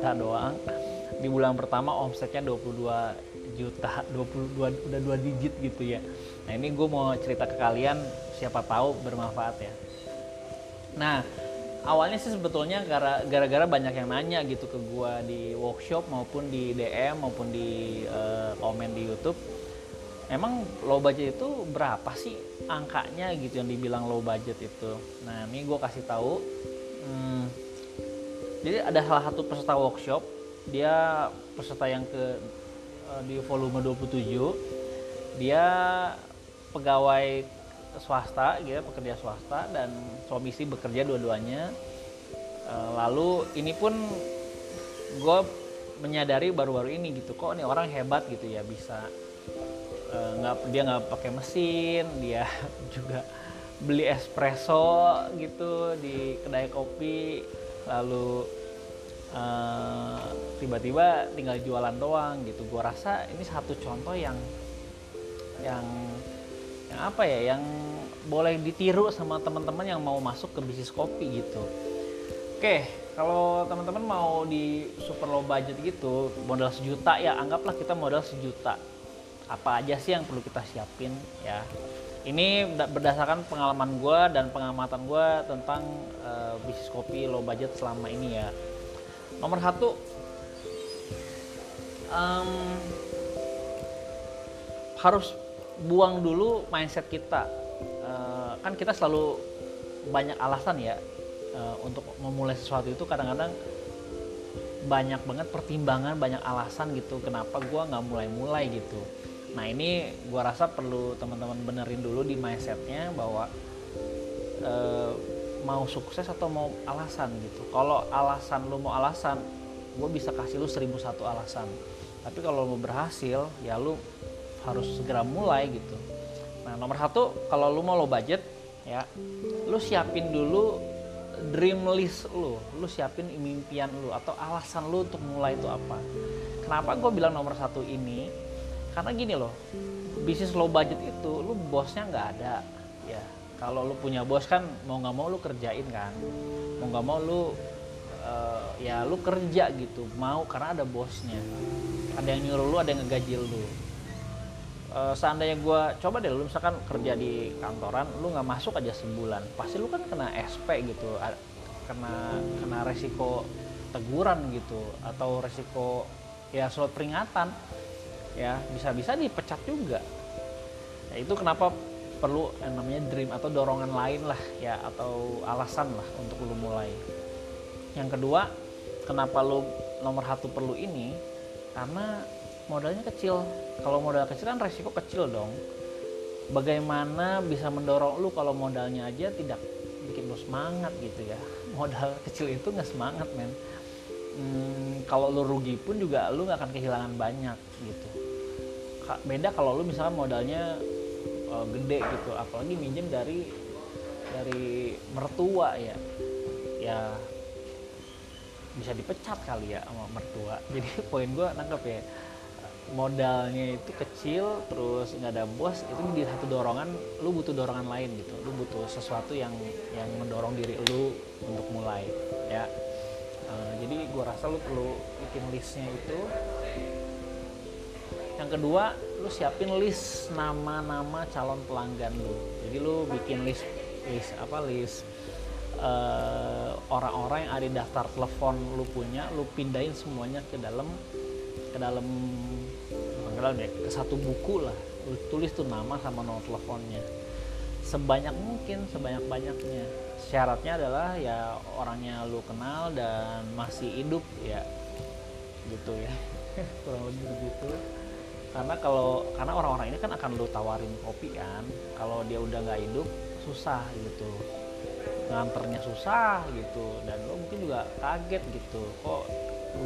juta doang. Di bulan pertama omsetnya 22 juta 22 udah dua digit gitu ya. Nah ini gue mau cerita ke kalian siapa tahu bermanfaat ya. Nah awalnya sih sebetulnya gara-gara banyak yang nanya gitu ke gue di workshop maupun di DM maupun di uh, komen di YouTube. Emang low budget itu berapa sih angkanya gitu yang dibilang low budget itu? Nah ini gue kasih tahu. Hmm, jadi ada salah satu peserta workshop. Dia peserta yang ke uh, di volume 27 dia pegawai swasta gitu pekerja swasta dan suami istri bekerja dua-duanya. Uh, lalu ini pun gue menyadari baru-baru ini gitu kok ini orang hebat gitu ya bisa uh, nggak dia nggak pakai mesin dia juga beli espresso gitu di kedai kopi lalu uh, tiba-tiba tinggal jualan doang gitu. Gue rasa ini satu contoh yang yang yang apa ya yang boleh ditiru sama teman-teman yang mau masuk ke bisnis kopi gitu. Oke kalau teman-teman mau di super low budget gitu modal sejuta ya anggaplah kita modal sejuta. Apa aja sih yang perlu kita siapin ya ini berdasarkan pengalaman gue dan pengamatan gue tentang uh, bisnis kopi low budget selama ini ya. Nomor satu. Um, harus buang dulu mindset kita. Uh, kan kita selalu banyak alasan ya uh, untuk memulai sesuatu itu kadang-kadang banyak banget pertimbangan banyak alasan gitu kenapa gue nggak mulai-mulai gitu Nah ini gue rasa perlu teman-teman benerin dulu di mindsetnya bahwa e, mau sukses atau mau alasan gitu. Kalau alasan lu mau alasan, gue bisa kasih lu seribu satu alasan. Tapi kalau mau berhasil, ya lu harus segera mulai gitu. Nah nomor satu, kalau lu mau lo budget, ya, lu siapin dulu dream list lu, lu siapin impian lu atau alasan lu untuk mulai itu apa. Kenapa gue bilang nomor satu ini? Karena gini loh bisnis low budget itu lu bosnya nggak ada. Ya kalau lu punya bos kan mau nggak mau lu kerjain kan. Mau nggak mau lu uh, ya lu kerja gitu mau karena ada bosnya. Ada yang nyuruh lu ada yang ngegaji lu. Uh, seandainya gue coba deh lu misalkan kerja di kantoran lu nggak masuk aja sebulan. Pasti lu kan kena SP gitu kena kena resiko teguran gitu atau resiko ya surat peringatan ya bisa-bisa dipecat juga. Ya itu kenapa perlu yang namanya dream atau dorongan lain lah ya atau alasan lah untuk lu mulai. Yang kedua kenapa lu nomor satu perlu ini? Karena modalnya kecil. Kalau modal kecil kan resiko kecil dong. Bagaimana bisa mendorong lu kalau modalnya aja tidak bikin lu semangat gitu ya? Modal kecil itu nggak semangat men. Hmm, kalau lu rugi pun juga lu nggak akan kehilangan banyak gitu beda kalau lu misalnya modalnya uh, gede gitu. Apalagi minjem dari dari mertua ya. Ya bisa dipecat kali ya sama mertua. Jadi poin gue nangkep ya modalnya itu kecil terus nggak ada bos itu di satu dorongan lu butuh dorongan lain gitu. Lu butuh sesuatu yang yang mendorong diri lu untuk mulai ya. Uh, jadi gue rasa lu perlu bikin listnya itu yang kedua lu siapin list nama-nama calon pelanggan lu. Jadi lu bikin list list apa list eh, orang-orang yang ada di daftar telepon lu punya lu pindahin semuanya ke dalam ke dalam ke dalam ya ke satu buku lah. Lu tulis tuh nama sama nomor teleponnya. Sebanyak mungkin sebanyak banyaknya syaratnya adalah ya orangnya lu kenal dan masih hidup ya. Gitu ya. Kurang lebih begitu karena kalau karena orang-orang ini kan akan lu tawarin kopi kan. Kalau dia udah nggak hidup susah gitu. Nganternya susah gitu. Dan lo mungkin juga kaget gitu. Kok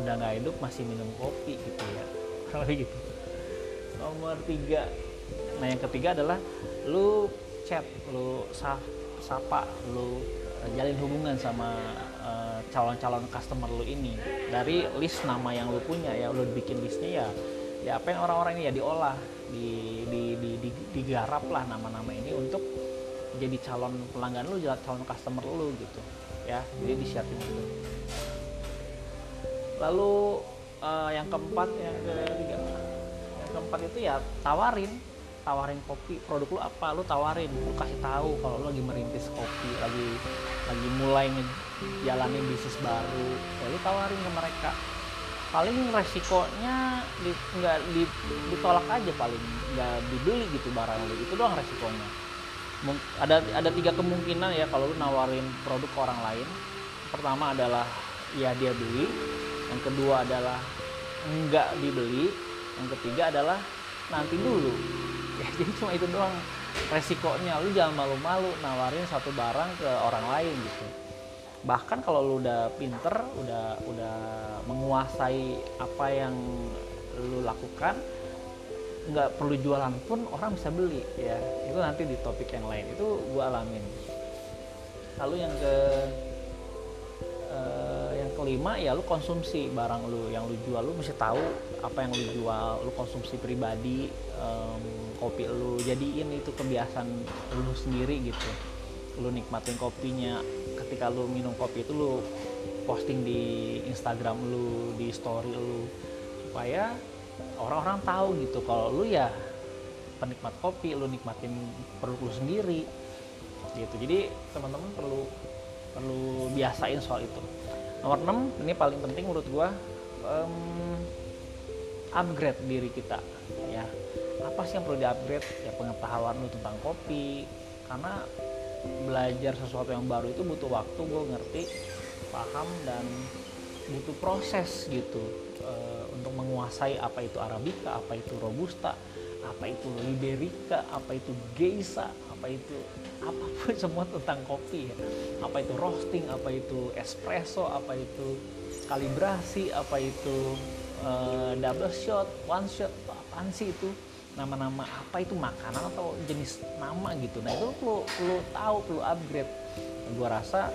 udah nggak hidup masih minum kopi gitu ya. Kalau gitu. Nomor tiga. Nah yang ketiga adalah lu chat lu sapa lu jalin hubungan sama eh, calon-calon uh, customer lu ini. Dari list nama yang lu punya ya lu bikin listnya ya ya apa yang orang-orang ini ya diolah di, di, di, di, digarap lah nama-nama ini untuk jadi calon pelanggan lu, jadi calon customer lu gitu ya. Jadi disiapin itu lalu uh, yang keempat yang ketiga yang keempat itu ya tawarin tawarin kopi produk lu apa lu tawarin lu kasih tahu kalau lu lagi merintis kopi lagi lagi mulai ngejalanin bisnis baru ya lu tawarin ke mereka paling resikonya di, nggak di, ditolak aja paling nggak dibeli gitu barang lu. Itu doang resikonya. Ada ada tiga kemungkinan ya kalau lu nawarin produk ke orang lain. Pertama adalah ya dia beli. Yang kedua adalah enggak dibeli. Yang ketiga adalah nanti dulu. Ya jadi cuma itu doang resikonya. Lu jangan malu-malu nawarin satu barang ke orang lain gitu bahkan kalau lu udah pinter udah udah menguasai apa yang lu lakukan nggak perlu jualan pun orang bisa beli ya. Itu nanti di topik yang lain. Itu gua alamin. Lalu yang ke uh, yang kelima ya lu konsumsi barang lu yang lu jual. Lu mesti tahu apa yang lu jual. Lu konsumsi pribadi um, kopi lu. Jadiin itu kebiasaan lu sendiri gitu. Lu nikmatin kopinya ketika lu minum kopi itu lu posting di Instagram lu di story lu supaya orang-orang tahu gitu. Kalau lu ya penikmat kopi lu nikmatin produk lu sendiri gitu. Jadi teman-teman perlu perlu biasain soal itu. Nomor 6 ini paling penting menurut gua um, upgrade diri kita ya. Apa sih yang perlu di upgrade ya pengetahuan lu tentang kopi. Karena belajar sesuatu yang baru itu butuh waktu gue ngerti paham dan butuh proses gitu e, untuk menguasai apa itu arabica apa itu robusta apa itu liberica apa itu geisha apa itu apa pun semua tentang kopi ya. Apa itu roasting apa itu espresso apa itu kalibrasi apa itu uh, double shot one shot apaan sih itu nama-nama apa itu makanan atau jenis nama gitu. Nah itu perlu perlu tahu perlu upgrade. Gue rasa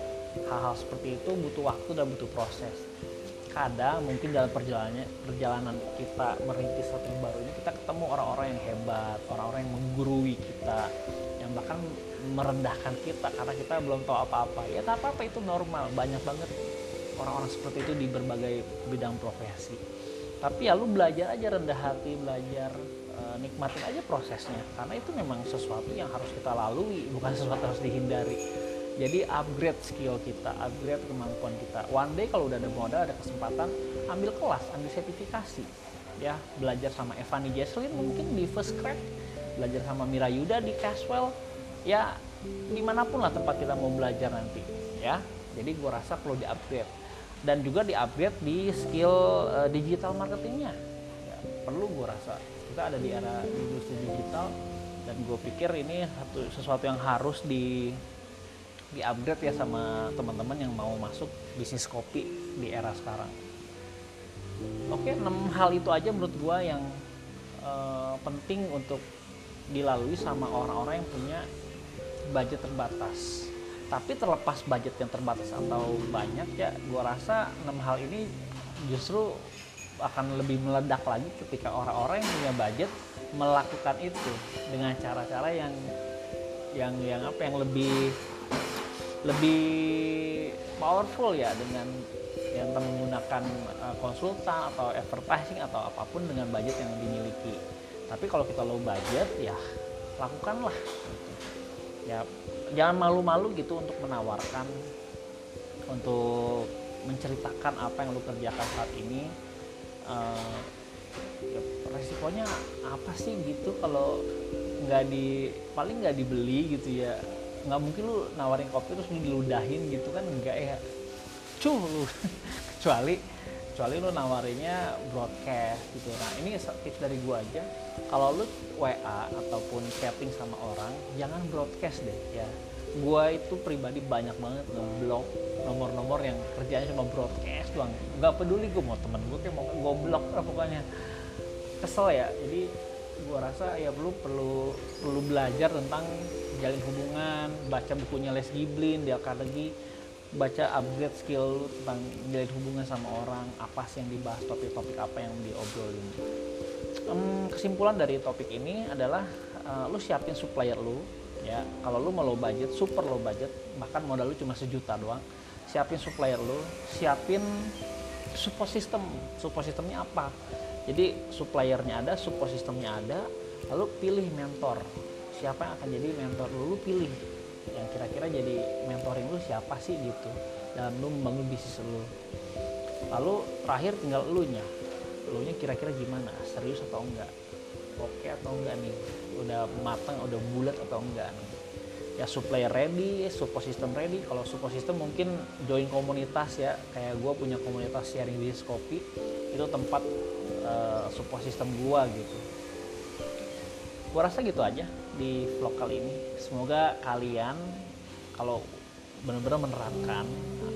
hal-hal seperti itu butuh waktu dan butuh proses. Kadang mungkin dalam perjalanannya perjalanan kita merintis sesuatu yang baru ini kita ketemu orang-orang yang hebat orang-orang yang menggurui kita yang bahkan merendahkan kita karena kita belum tahu apa-apa. Ya tak apa-apa itu normal. Banyak banget orang-orang seperti itu di berbagai bidang profesi. Tapi ya lu belajar aja rendah hati belajar nikmatin aja prosesnya. Karena itu memang sesuatu yang harus kita lalui bukan sesuatu harus dihindari. Jadi upgrade skill kita upgrade kemampuan kita. One day kalau udah ada modal ada kesempatan ambil kelas ambil sertifikasi. Ya belajar sama Evani Jesslyn mungkin di First Crack belajar sama Mira Yuda di Caswell. Ya di mana pun lah tempat kita mau belajar nanti. Ya jadi gue rasa perlu di upgrade dan juga di upgrade di skill uh, digital marketingnya. Ya, perlu gue rasa kita ada di era industri digital dan gue pikir ini satu sesuatu yang harus di di upgrade ya sama teman-teman yang mau masuk bisnis kopi di era sekarang. Oke, enam hal itu aja menurut gua yang uh, penting untuk dilalui sama orang-orang yang punya budget terbatas. Tapi terlepas budget yang terbatas atau banyak ya, gua rasa enam hal ini justru akan lebih meledak lagi ketika orang-orang yang punya budget melakukan itu dengan cara-cara yang yang yang apa yang lebih lebih powerful ya dengan yang menggunakan uh, konsultan atau advertising atau apa pun dengan budget yang dimiliki. Tapi kalau kita low budget ya lakukanlah. Ya jangan malu-malu gitu untuk menawarkan untuk menceritakan apa yang lu kerjakan saat ini. Uh, ya, resikonya apa sih gitu kalau nggak di paling nggak dibeli gitu ya? Nggak mungkin lu nawarin kopi terus lu diludahin gitu kan? Enggak ya. Cuh lu. Kecuali kecuali lu nawarinnya broadcast gitu. Nah ini tips dari gua aja. Kalau lu WA ataupun chatting sama orang jangan broadcast deh ya gua itu pribadi banyak banget ngeblok nomor-nomor yang kerjanya cuma broadcast doang. Nggak peduli gua mau temen gua kayak mau gua blok lah pokoknya. Kesel ya. Jadi gua rasa ya perlu perlu perlu belajar tentang jalin hubungan baca bukunya Les Giblin di Carnegie baca upgrade skill tentang jalin hubungan sama orang apa sih yang dibahas topik-topik apa yang diobrolin. Kesimpulan dari topik ini adalah uh, lu siapin supplier lu ya kalau lu mau low budget super low budget bahkan modal lu cuma sejuta doang siapin supplier lu siapin support system. Support systemnya apa? Jadi suppliernya ada support systemnya ada lalu pilih mentor. Siapa yang akan jadi mentor lu, lu pilih. Yang kira-kira jadi mentoring lu siapa sih gitu. Dalam lu membangun bisnis lu. Lalu terakhir tinggal lu nya lu nya kira-kira gimana? Serius atau enggak oke atau enggak nih udah matang udah bulat atau enggak nih ya supply ready, support system ready. Kalau support system mungkin join komunitas ya, kayak gue punya komunitas sharing bisnis kopi, itu tempat uh, support system gue gitu. Gue rasa gitu aja di vlog kali ini. Semoga kalian kalau benar-benar menerapkan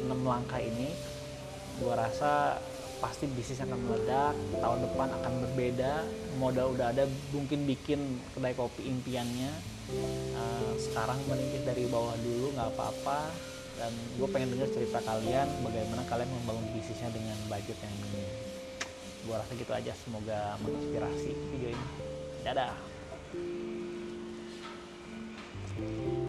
enam langkah ini, gue rasa pasti bisnis akan meledak tahun depan akan berbeda modal udah ada mungkin bikin kedai kopi impiannya. Uh, sekarang meninggi dari bawah dulu nggak apa-apa. Dan gue pengen dengar cerita kalian bagaimana kalian membangun bisnisnya dengan budget yang minim gue rasa gitu aja semoga menginspirasi video ini. Dadah. thank you